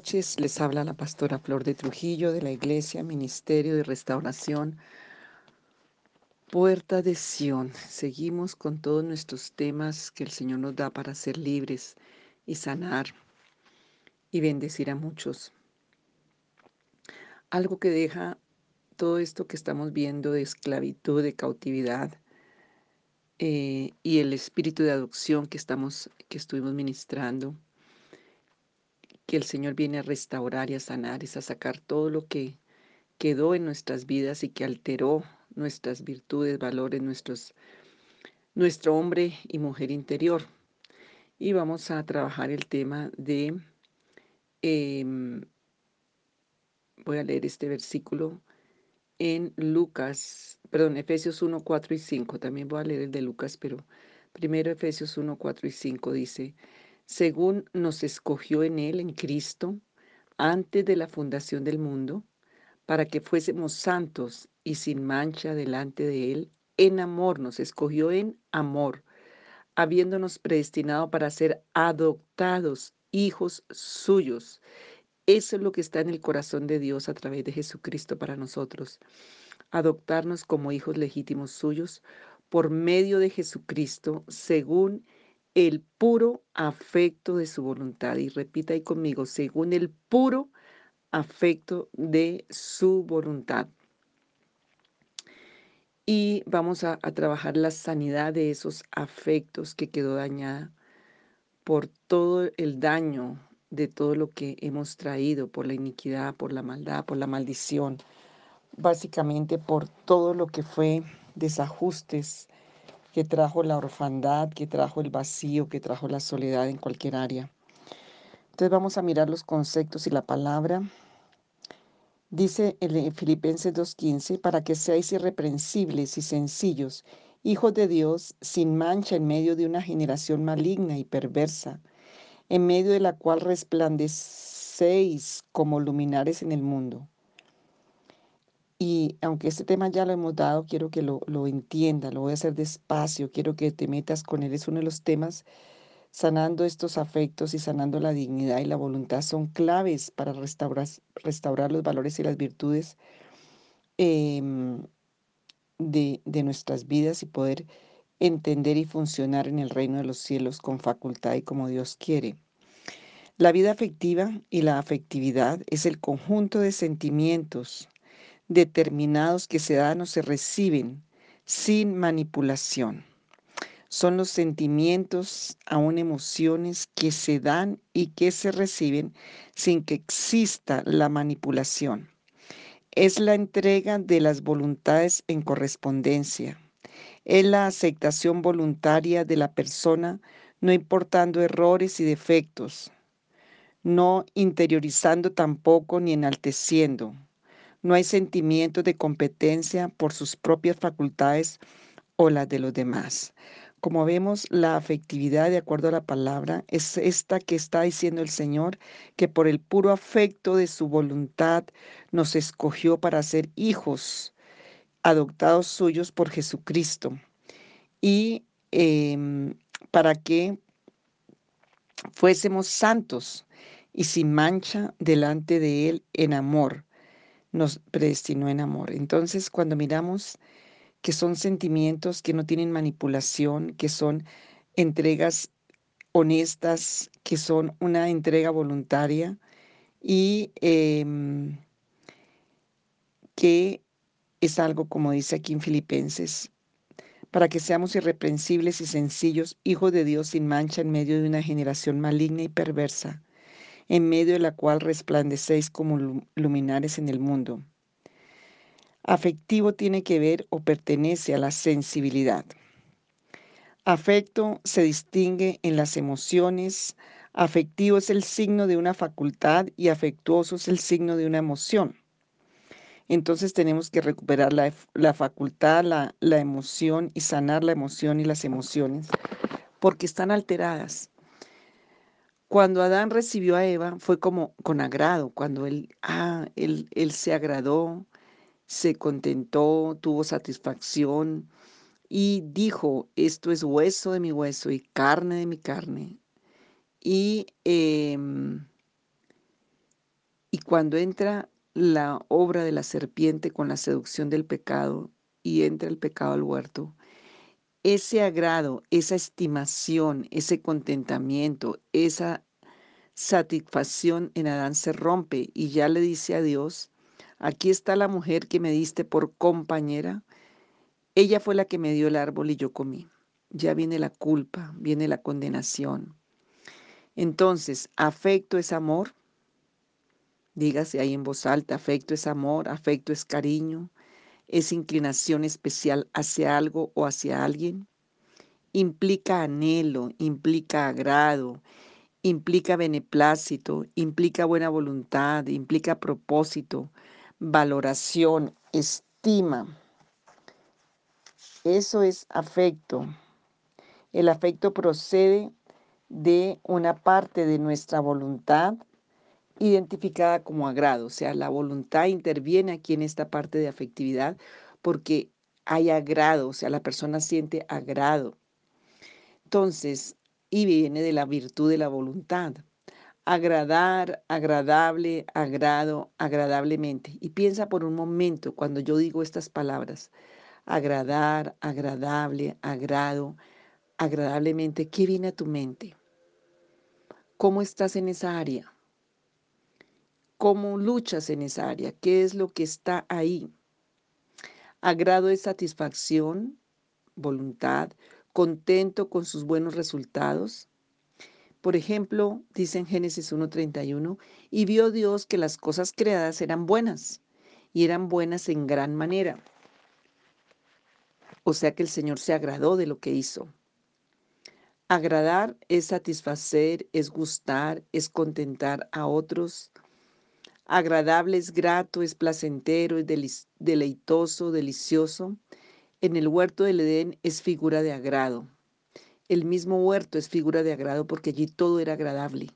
Noches, les habla la pastora Flor de Trujillo de la Iglesia Ministerio de Restauración Puerta de Sión. Seguimos con todos nuestros temas que el Señor nos da para ser libres y sanar y bendecir a muchos. Algo que deja todo esto que estamos viendo de esclavitud, de cautividad eh, y el espíritu de adopción que, estamos, que estuvimos ministrando que el Señor viene a restaurar y a sanar, es a sacar todo lo que quedó en nuestras vidas y que alteró nuestras virtudes, valores, nuestros, nuestro hombre y mujer interior. Y vamos a trabajar el tema de, em, voy a leer este versículo en Lucas, perdón, Efesios 1, 4 y 5. También voy a leer el de Lucas, pero primero Efesios 1, 4 y 5 dice, según nos escogió en Él, en Cristo, antes de la fundación del mundo, para que fuésemos santos y sin mancha delante de Él, en amor, nos escogió en amor, habiéndonos predestinado para ser adoptados hijos suyos. Eso es lo que está en el corazón de Dios a través de Jesucristo para nosotros. Adoptarnos como hijos legítimos suyos por medio de Jesucristo, según puro afecto de su voluntad. Y repita ahí conmigo, según el puro afecto de su voluntad. Y vamos a, trabajar la sanidad de esos afectos que quedó dañada por todo el daño de todo lo que hemos traído, por la iniquidad, por la maldad, por la maldición, básicamente por todo lo que fue desajustes que trajo la orfandad, que trajo el vacío, que trajo la soledad en cualquier área. Entonces vamos a mirar los conceptos y la palabra. Dice en Filipenses 2.15, para que seáis irreprensibles y sencillos, hijos de Dios, sin mancha en medio de una generación maligna y perversa, en medio de la cual resplandecéis como luminares en el mundo y aunque este tema ya lo hemos dado, quiero que lo, lo entienda, lo voy a hacer despacio, quiero que te metas con él. Es uno de los temas sanando estos afectos y sanando la dignidad y la voluntad son claves para restaurar, restaurar los valores y las virtudes em, de, de nuestras vidas y poder entender y funcionar en el reino de los cielos con facultad y como Dios quiere. La vida afectiva y la afectividad es el conjunto de sentimientos, determinados que se dan o se reciben sin manipulación. Son los sentimientos, aún emociones que se dan y que se reciben sin que exista la manipulación. Es la entrega de las voluntades en correspondencia. Es la aceptación voluntaria de la persona, no importando errores y defectos, no interiorizando tampoco ni enalteciendo, no hay sentimiento de competencia por sus propias facultades o las de los demás. Como vemos, la afectividad, de acuerdo a la palabra, es esta que está diciendo el Señor, que por el puro afecto de su voluntad nos escogió para ser hijos adoptados suyos por Jesucristo y em, para que fuésemos santos y sin mancha delante de Él en amor nos predestinó en amor. Entonces, cuando miramos que son sentimientos que no tienen manipulación, que son entregas honestas, que son una entrega voluntaria y em, que es algo, como dice aquí en Filipenses, para que seamos irreprensibles y sencillos, hijos de Dios sin mancha en medio de una generación maligna y perversa, en medio de la cual resplandecéis como luminares en el mundo. Afectivo tiene que ver o pertenece a la sensibilidad. Afecto se distingue en las emociones. Afectivo es el signo de una facultad y afectuoso es el signo de una emoción. Entonces tenemos que recuperar la, facultad, la, la emoción y sanar la emoción y las emociones porque están alteradas. Cuando Adán recibió a Eva fue como con agrado, cuando él, ah, él, él se agradó, se contentó, tuvo satisfacción y dijo, esto es hueso de mi hueso y carne de mi carne. Y em, Y cuando entra la obra de la serpiente con la seducción del pecado y entra el pecado al huerto, ese agrado, esa estimación, ese contentamiento, esa satisfacción en Adán se rompe y ya le dice a Dios, aquí está la mujer que me diste por compañera, ella fue la que me dio el árbol y yo comí. Ya viene la culpa, viene la condenación. Entonces, afecto es amor, Dígase ahí en voz alta, afecto es amor, afecto es cariño, es inclinación especial hacia algo o hacia alguien. Implica anhelo, implica agrado, implica beneplácito, implica buena voluntad, implica propósito, valoración, estima. Eso es afecto. El afecto procede de una parte de nuestra voluntad identificada como agrado, o sea, la voluntad interviene aquí en esta parte de afectividad porque hay agrado, o sea, la persona siente agrado. Entonces, y viene de la virtud de la voluntad. Agradar, agradable, agrado, agradablemente. Y piensa por un momento cuando yo digo estas palabras. Agradar, agradable, agrado, agradablemente. ¿Qué viene a tu mente? ¿Cómo estás en esa área? ¿Cómo luchas en esa área? ¿Qué es lo que está ahí? Agrado es satisfacción, voluntad, contento con sus buenos resultados. Por ejemplo, dice en Génesis 1.31, y vio Dios que las cosas creadas eran buenas, y eran buenas en gran manera. O sea que el Señor se agradó de lo que hizo. Agradar es satisfacer, es gustar, es contentar a otros, Agradable es grato, es placentero, es deleitoso, delicioso. En el huerto del Edén es figura de agrado. El mismo huerto es figura de agrado porque allí todo era agradable.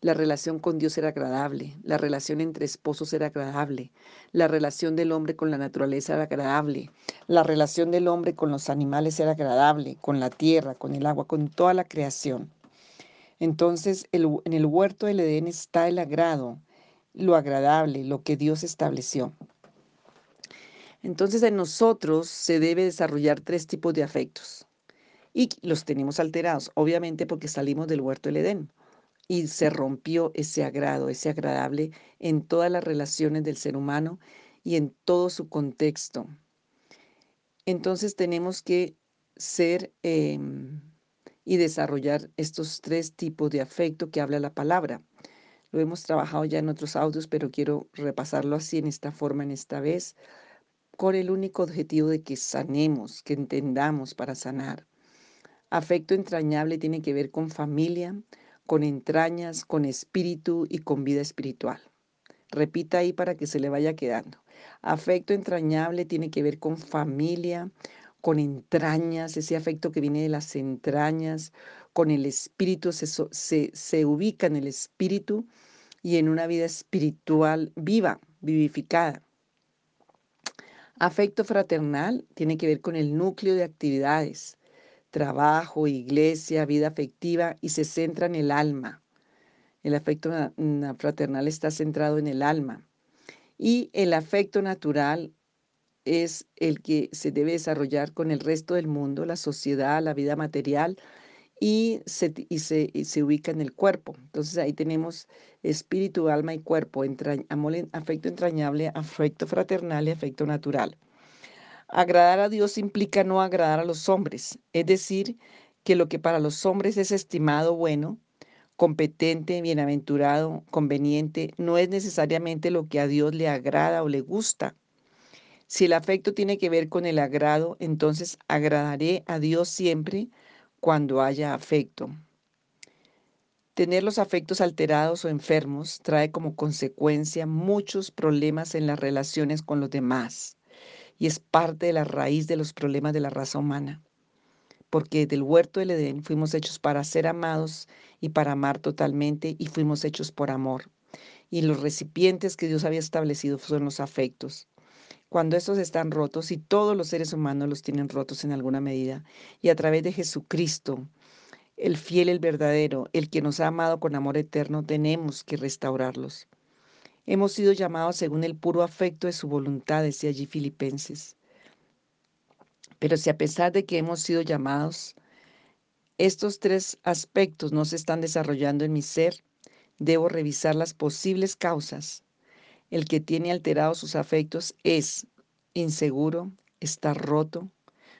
La relación con Dios era agradable, la relación entre esposos era agradable, la relación del hombre con la naturaleza era agradable, la relación del hombre con los animales era agradable, con la tierra, con el agua, con toda la creación. Entonces en el huerto del Edén está el agrado, lo agradable, lo que Dios estableció. Entonces en nosotros se debe desarrollar tres tipos de afectos y los tenemos alterados, obviamente porque salimos del huerto del Edén y se rompió ese agrado, ese agradable en todas las relaciones del ser humano y en todo su contexto. Entonces tenemos que ser em, y desarrollar estos tres tipos de afecto que habla la palabra. Lo hemos trabajado ya en otros audios, pero quiero repasarlo así en esta forma, en esta vez, con el único objetivo de que sanemos, que entendamos para sanar. Afecto entrañable tiene que ver con familia, con entrañas, con espíritu y con vida espiritual. Repita ahí para que se le vaya quedando. Afecto entrañable tiene que ver con familia, con entrañas, ese afecto que viene de las entrañas, con el espíritu, se, se, se ubica en el espíritu y en una vida espiritual viva, vivificada. Afecto fraternal tiene que ver con el núcleo de actividades, trabajo, iglesia, vida afectiva y se centra en el alma. El afecto fraternal está centrado en el alma. Y el afecto natural es el que se debe desarrollar con el resto del mundo, la sociedad, la vida material y se, y se, se ubica en el cuerpo. Entonces ahí tenemos espíritu, alma y cuerpo, afecto entrañable, afecto fraternal y afecto natural. Agradar a Dios implica no agradar a los hombres, es decir, que lo que para los hombres es estimado bueno, competente, bienaventurado, conveniente, no es necesariamente lo que a Dios le agrada o le gusta. Si el afecto tiene que ver con el agrado, entonces agradaré a Dios siempre cuando haya afecto. Tener los afectos alterados o enfermos trae como consecuencia muchos problemas en las relaciones con los demás y es parte de la raíz de los problemas de la raza humana. Porque del huerto del Edén fuimos hechos para ser amados y para amar totalmente y fuimos hechos por amor. Y los recipientes que Dios había establecido son los afectos cuando estos están rotos y todos los seres humanos los tienen rotos en alguna medida, y a través de Jesucristo, el fiel, el verdadero, el que nos ha amado con amor eterno, tenemos que restaurarlos. Hemos sido llamados según el puro afecto de su voluntad, decía allí Filipenses. Pero si a pesar de que hemos sido llamados, estos tres aspectos no se están desarrollando en mi ser, debo revisar las posibles causas. El que tiene alterados sus afectos es inseguro, está roto,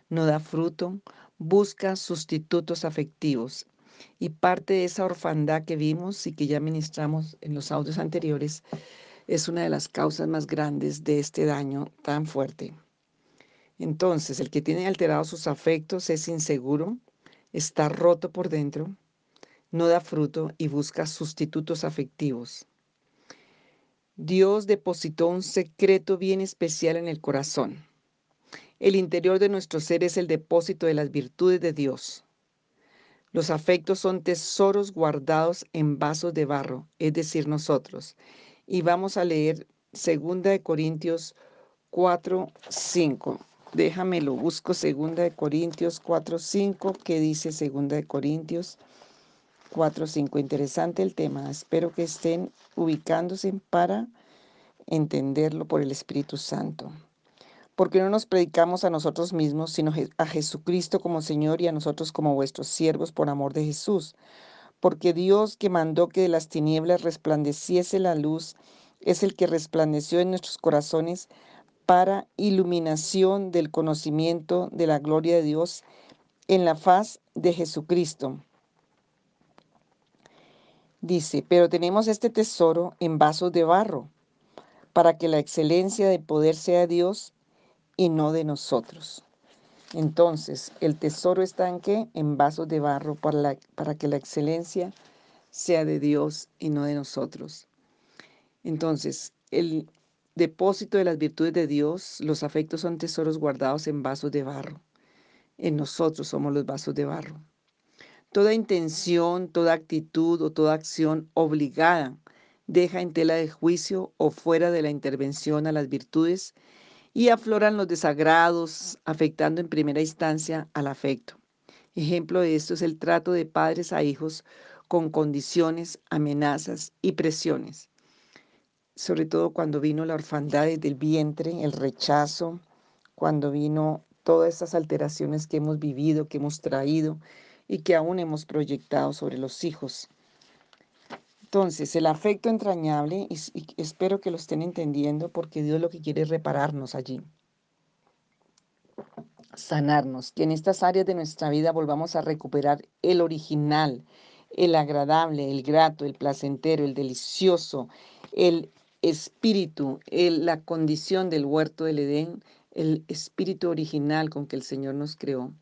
no da fruto, busca sustitutos afectivos. Y parte de esa orfandad que vimos y que ya ministramos en los audios anteriores es una de las causas más grandes de este daño tan fuerte. Entonces, el que tiene alterados sus afectos es inseguro, está roto por dentro, no da fruto y busca sustitutos afectivos. Dios depositó un secreto bien especial en el corazón. El interior de nuestro ser es el depósito de las virtudes de Dios. Los afectos son tesoros guardados en vasos de barro, es decir, nosotros. Y vamos a leer 2 Corintios 4, 5. Déjame lo busco 2 Corintios 4, 5. ¿Qué dice 2 Corintios 4, 5? Interesante el tema. Espero que estén ubicándose para entenderlo por el Espíritu Santo. Porque no nos predicamos a nosotros mismos, sino a Jesucristo como Señor y a nosotros como vuestros siervos por amor de Jesús. Porque Dios que mandó que de las tinieblas resplandeciese la luz, es el que resplandeció en nuestros corazones para iluminación del conocimiento de la gloria de Dios en la faz de Jesucristo. Dice, pero tenemos este tesoro en vasos de barro, para que la excelencia de poder sea Dios y no de nosotros. Entonces, el tesoro está en qué? En vasos de barro, para, para que la excelencia sea de Dios y no de nosotros. Entonces, el, depósito de las virtudes de Dios, los afectos son tesoros guardados en vasos de barro. En nosotros somos los vasos de barro. Toda intención, toda actitud o toda acción obligada deja en tela de juicio o fuera de la intervención a las virtudes y afloran los desagrados, afectando en primera instancia al afecto. Ejemplo de esto es el trato de padres a hijos con condiciones, amenazas y presiones sobre todo cuando vino la orfandad del vientre, el rechazo, cuando vino todas esas alteraciones que hemos vivido, que hemos traído y que aún hemos proyectado sobre los hijos. Entonces, el afecto entrañable, y, espero que lo estén entendiendo porque Dios lo que quiere es repararnos allí, sanarnos, que en estas áreas de nuestra vida volvamos a recuperar el original, el agradable, el grato, el placentero, el delicioso, el espíritu, la condición del huerto del Edén, el espíritu original con que el Señor nos creó.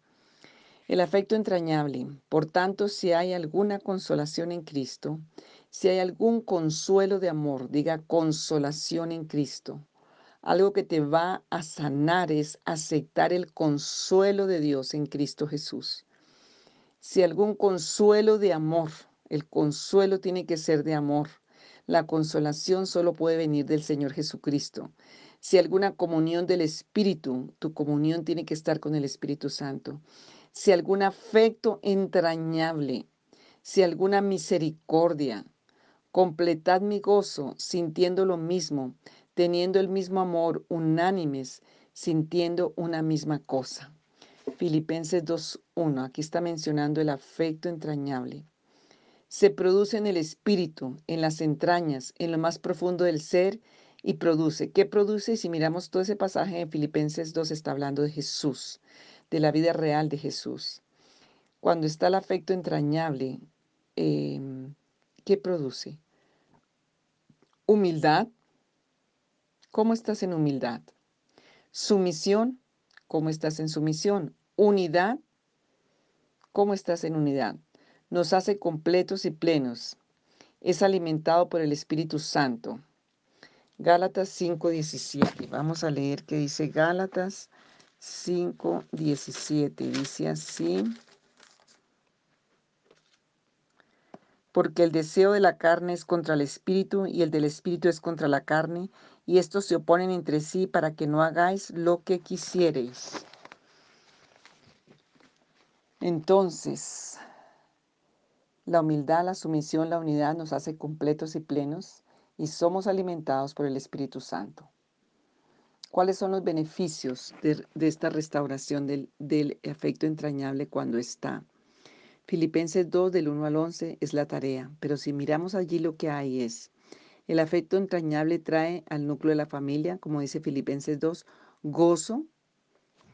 El afecto entrañable. Por tanto, si hay alguna consolación en Cristo, si hay algún consuelo de amor, diga consolación en Cristo. Algo que te va a sanar es aceptar el consuelo de Dios en Cristo Jesús. Si algún consuelo de amor, el consuelo tiene que ser de amor. La consolación solo puede venir del Señor Jesucristo. Si alguna comunión del Espíritu, tu comunión tiene que estar con el Espíritu Santo. Si algún afecto entrañable, si alguna misericordia, completad mi gozo sintiendo lo mismo, teniendo el mismo amor, unánimes, sintiendo una misma cosa. Filipenses 2.1, aquí está mencionando el afecto entrañable se produce en el espíritu, en las entrañas, en lo más profundo del ser y produce. ¿Qué produce? Si miramos todo ese pasaje en Filipenses 2 está hablando de Jesús, de la vida real de Jesús. Cuando está el afecto entrañable, em, ¿qué produce? Humildad. ¿Cómo estás en humildad? Sumisión. ¿Cómo estás en sumisión? Unidad. ¿Cómo estás en unidad? Nos hace completos y plenos. Es alimentado por el Espíritu Santo. Gálatas 5:17. Vamos a leer qué dice Gálatas 5:17. Dice así. Porque el deseo de la carne es contra el espíritu y el del espíritu es contra la carne, y estos se oponen entre sí para que no hagáis lo que quisiereis. Entonces, la humildad, la sumisión, la unidad nos hace completos y plenos y somos alimentados por el Espíritu Santo. ¿Cuáles son los beneficios de, esta restauración del, del afecto entrañable cuando está? Filipenses 2 del 1 al 11 es la tarea, pero si miramos allí lo que hay es, el afecto entrañable trae al núcleo de la familia, como dice Filipenses 2, gozo,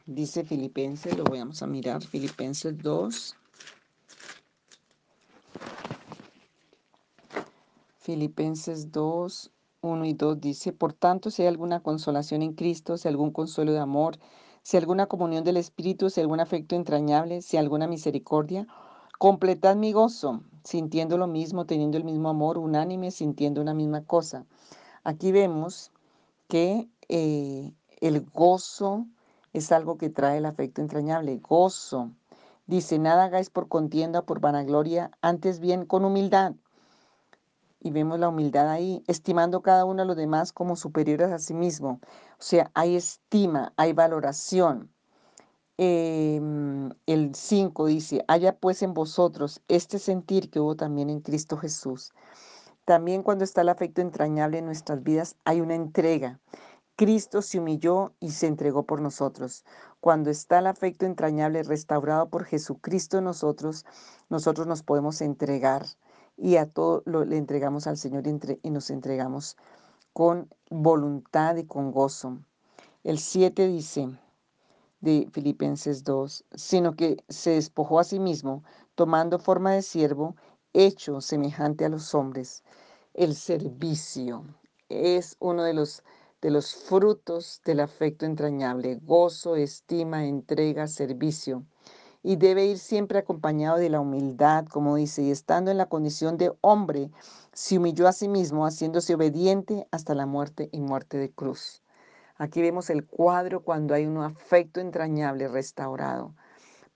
dice Filipenses, lo vamos a mirar, Filipenses 2. Filipenses 2, 1 y 2 dice, por tanto, si hay alguna consolación en Cristo, si algún consuelo de amor, si alguna comunión del Espíritu, si algún afecto entrañable, si alguna misericordia, completad mi gozo, sintiendo lo mismo, teniendo el mismo amor, unánime, sintiendo una misma cosa. Aquí vemos que eh, el gozo es algo que trae el afecto entrañable, gozo. Dice, nada hagáis por contienda, por vanagloria, antes bien con humildad y vemos la humildad ahí, estimando cada uno a los demás como superiores a sí mismo. O sea, hay estima, hay valoración. Em, el 5 dice, haya pues en vosotros este sentir que hubo también en Cristo Jesús. También cuando está el afecto entrañable en nuestras vidas, hay una entrega. Cristo se humilló y se entregó por nosotros. Cuando está el afecto entrañable restaurado por Jesucristo en nosotros, nosotros nos podemos entregar y a todo lo, le entregamos al Señor y, nos entregamos con voluntad y con gozo. El 7 dice de Filipenses 2, sino que se despojó a sí mismo, tomando forma de siervo, hecho semejante a los hombres. El servicio es uno de los, de los frutos del afecto entrañable, gozo, estima, entrega, servicio y debe ir siempre acompañado de la humildad, como dice, y estando en la condición de hombre, se humilló a sí mismo, haciéndose obediente hasta la muerte y muerte de cruz. Aquí vemos el cuadro cuando hay un afecto entrañable restaurado.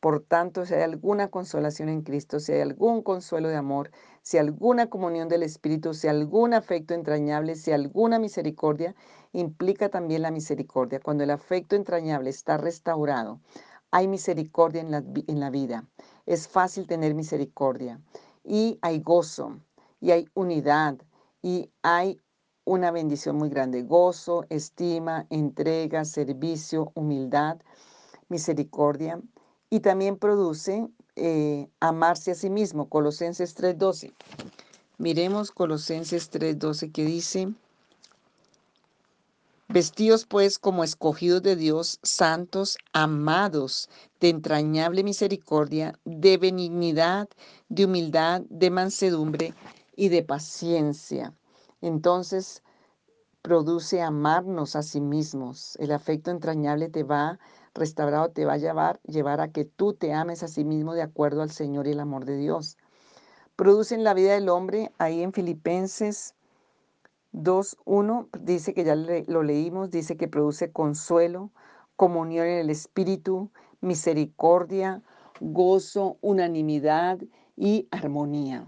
Por tanto, si hay alguna consolación en Cristo, si hay algún consuelo de amor, si hay alguna comunión del Espíritu, si hay algún afecto entrañable, si hay alguna misericordia, implica también la misericordia. Cuando el afecto entrañable está restaurado, hay misericordia en la, vida. Es fácil tener misericordia. Y hay gozo, y hay unidad, y hay una bendición muy grande. Gozo, estima, entrega, servicio, humildad, misericordia. Y también produce eh, amarse a sí mismo. Colosenses 3.12. Miremos Colosenses 3.12 que dice, Vestidos pues como escogidos de Dios, santos, amados, de entrañable misericordia, de benignidad, de humildad, de mansedumbre y de paciencia. Entonces produce amarnos a sí mismos. El afecto entrañable te va restaurado, te va a llevar, llevar a que tú te ames a sí mismo de acuerdo al Señor y el amor de Dios. Produce en la vida del hombre, ahí en Filipenses 2.1 dice que ya lo leímos, dice que produce consuelo, comunión en el espíritu, misericordia, gozo, unanimidad y armonía.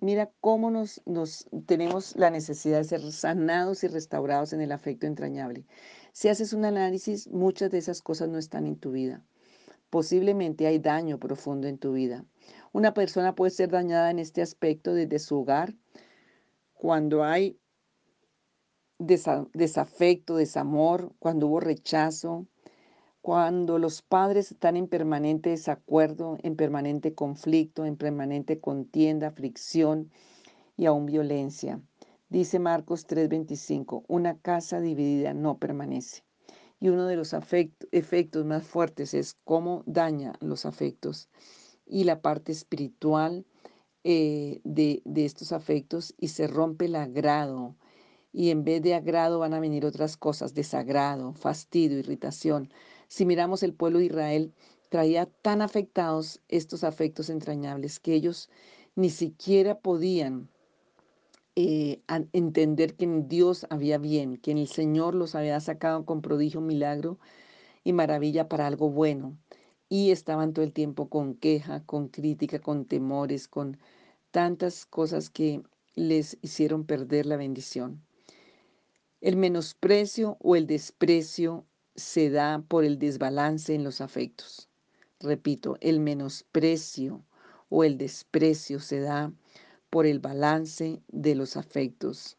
Mira cómo nos, nos, tenemos la necesidad de ser sanados y restaurados en el afecto entrañable. Si haces un análisis, muchas de esas cosas no están en tu vida. Posiblemente hay daño profundo en tu vida. Una persona puede ser dañada en este aspecto desde su hogar, cuando hay desafecto, desamor, cuando hubo rechazo, cuando los padres están en permanente desacuerdo, en permanente conflicto, en permanente contienda, fricción y aún violencia. Dice Marcos 3:25, una casa dividida no permanece. Y uno de los efectos más fuertes es cómo daña los afectos y la parte espiritual eh, de, de estos afectos y se rompe el agrado, y en vez de agrado van a venir otras cosas, desagrado, fastidio, irritación. Si miramos el pueblo de Israel, traía tan afectados estos afectos entrañables que ellos ni siquiera podían eh, entender que en Dios había bien, que en el Señor los había sacado con prodigio, milagro y maravilla para algo bueno. Y estaban todo el tiempo con queja, con crítica, con temores, con tantas cosas que les hicieron perder la bendición. El menosprecio o el desprecio se da por el desbalance en los afectos. Repito, el menosprecio o el desprecio se da por el balance de los afectos.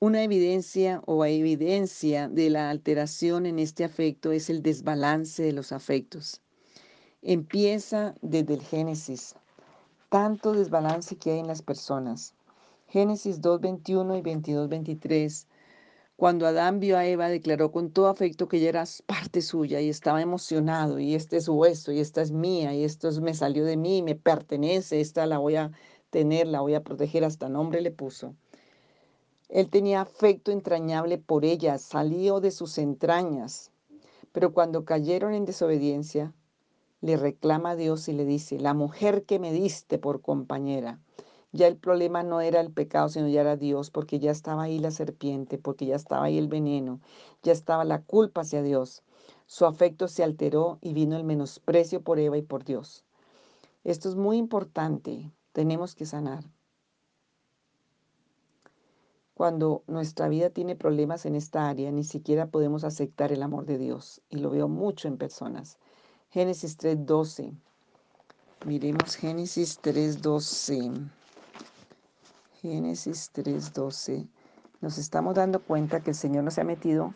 Una evidencia o evidencia de la alteración en este afecto es el desbalance de los afectos. Empieza desde el Génesis. Tanto desbalance que hay en las personas. Génesis 2.21 y 22.23 cuando Adán vio a Eva, declaró con todo afecto que ella era parte suya y estaba emocionado y este es su hueso y esta es mía y esto me salió de mí, me pertenece, esta la voy a tener, la voy a proteger, hasta nombre le puso. Él tenía afecto entrañable por ella, salió de sus entrañas, pero cuando cayeron en desobediencia, le reclama a Dios y le dice, la mujer que me diste por compañera, ya el problema no era el pecado, sino ya era Dios, porque ya estaba ahí la serpiente, porque ya estaba ahí el veneno, ya estaba la culpa hacia Dios. Su afecto se alteró y vino el menosprecio por Eva y por Dios. Esto es muy importante, tenemos que sanar. Cuando nuestra vida tiene problemas en esta área, ni siquiera podemos aceptar el amor de Dios. Y lo veo mucho en personas. Génesis 3.12. Miremos Génesis 3.12. Génesis 3:12, nos estamos dando cuenta que el Señor nos ha metido,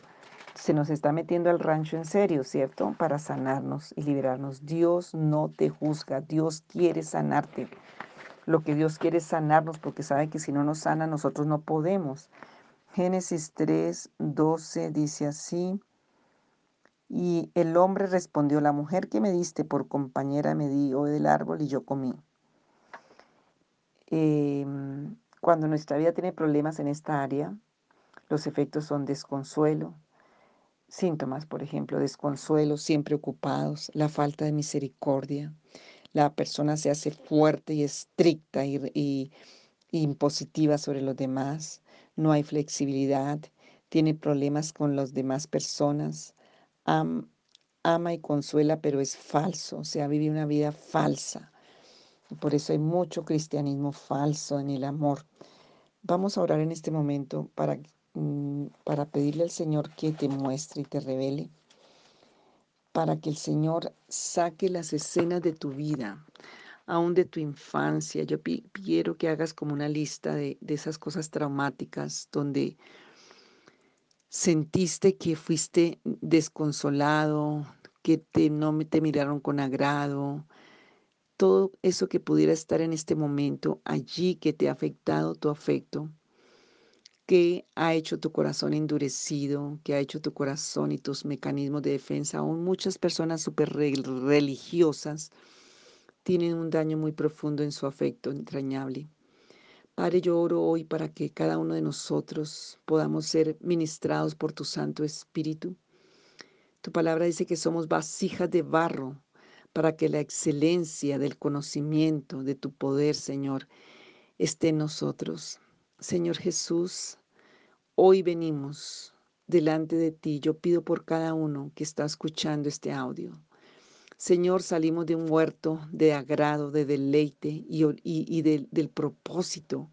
se nos está metiendo al rancho en serio, ¿cierto? Para sanarnos y liberarnos. Dios no te juzga, Dios quiere sanarte. Lo que Dios quiere es sanarnos porque sabe que si no nos sana nosotros no podemos. Génesis 3:12 dice así. Y el hombre respondió, la mujer que me diste por compañera me dio del árbol y yo comí. Eh, cuando nuestra vida tiene problemas en esta área, los efectos son desconsuelo, síntomas, por ejemplo, desconsuelo, siempre ocupados, la falta de misericordia, la persona se hace fuerte y estricta y, impositiva sobre los demás, no hay flexibilidad, tiene problemas con las demás personas, ama y consuela, pero es falso, o sea, vive una vida falsa. Por eso hay mucho cristianismo falso en el amor. Vamos a orar en este momento para, mm, para pedirle al Señor que te muestre y te revele, para que el Señor saque las escenas de tu vida, aún de tu infancia. Yo quiero que hagas como una lista de, de esas cosas traumáticas donde sentiste que fuiste desconsolado, que te, no te miraron con agrado, todo eso que pudiera estar en este momento allí que te ha afectado tu afecto, que ha hecho tu corazón endurecido, que ha hecho tu corazón y tus mecanismos de defensa. Aún muchas personas súper religiosas tienen un daño muy profundo en su afecto entrañable. Padre, yo oro hoy para que cada uno de nosotros podamos ser ministrados por tu Santo Espíritu. Tu palabra dice que somos vasijas de barro para que la excelencia del conocimiento de tu poder, Señor, esté en nosotros. Señor Jesús, hoy venimos delante de ti. Yo pido por cada uno que está escuchando este audio. Señor, salimos de un huerto de agrado, de deleite y, del propósito,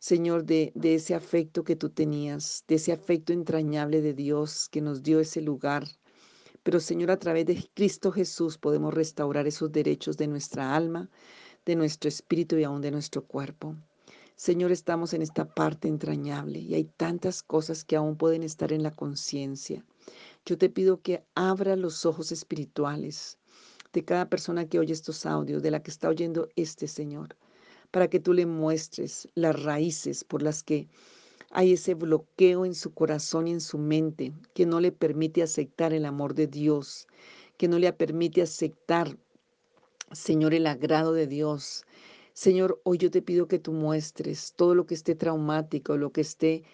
Señor, de, de ese afecto que tú tenías, de ese afecto entrañable de Dios que nos dio ese lugar pero Señor, a través de Cristo Jesús podemos restaurar esos derechos de nuestra alma, de nuestro espíritu y aún de nuestro cuerpo. Señor, estamos en esta parte entrañable y hay tantas cosas que aún pueden estar en la conciencia. Yo te pido que abra los ojos espirituales de cada persona que oye estos audios, de la que está oyendo este Señor, para que tú le muestres las raíces por las que hay ese bloqueo en su corazón y en su mente que no le permite aceptar el amor de Dios, que no le permite aceptar, Señor, el agrado de Dios. Señor, hoy yo te pido que tú muestres todo lo que esté traumático, lo que esté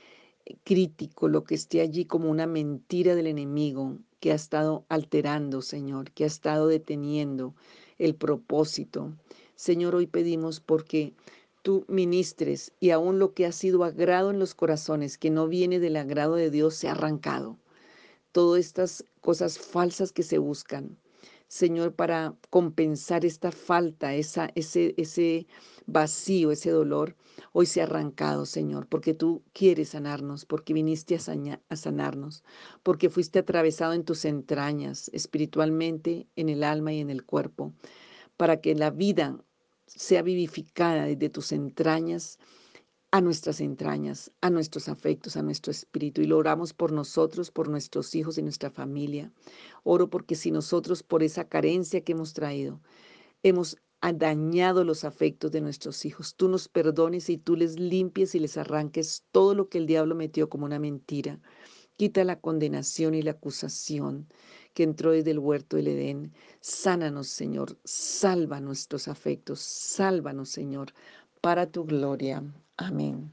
eh, crítico, lo que esté allí como una mentira del enemigo que ha estado alterando, Señor, que ha estado deteniendo el propósito. Señor, hoy pedimos porque tú ministres y aún lo que ha sido agrado en los corazones, que no viene del agrado de Dios, se ha arrancado. Todas estas cosas falsas que se buscan, Señor, para compensar esta falta, esa, ese, ese vacío, ese dolor, hoy se ha arrancado, Señor, porque tú quieres sanarnos, porque viniste a, a sanarnos, porque fuiste atravesado en tus entrañas, espiritualmente, en el alma y en el cuerpo, para que la vida sea vivificada desde tus entrañas a nuestras entrañas, a nuestros afectos, a nuestro espíritu. Y lo oramos por nosotros, por nuestros hijos y nuestra familia. Oro porque si nosotros, por esa carencia que hemos traído, hemos dañado los afectos de nuestros hijos, tú nos perdones y tú les limpies y les arranques todo lo que el diablo metió como una mentira. Quita la condenación y la acusación que entró desde el huerto del Edén. Sánanos, Señor. Salva nuestros afectos. Sálvanos, Señor, para tu gloria. Amén.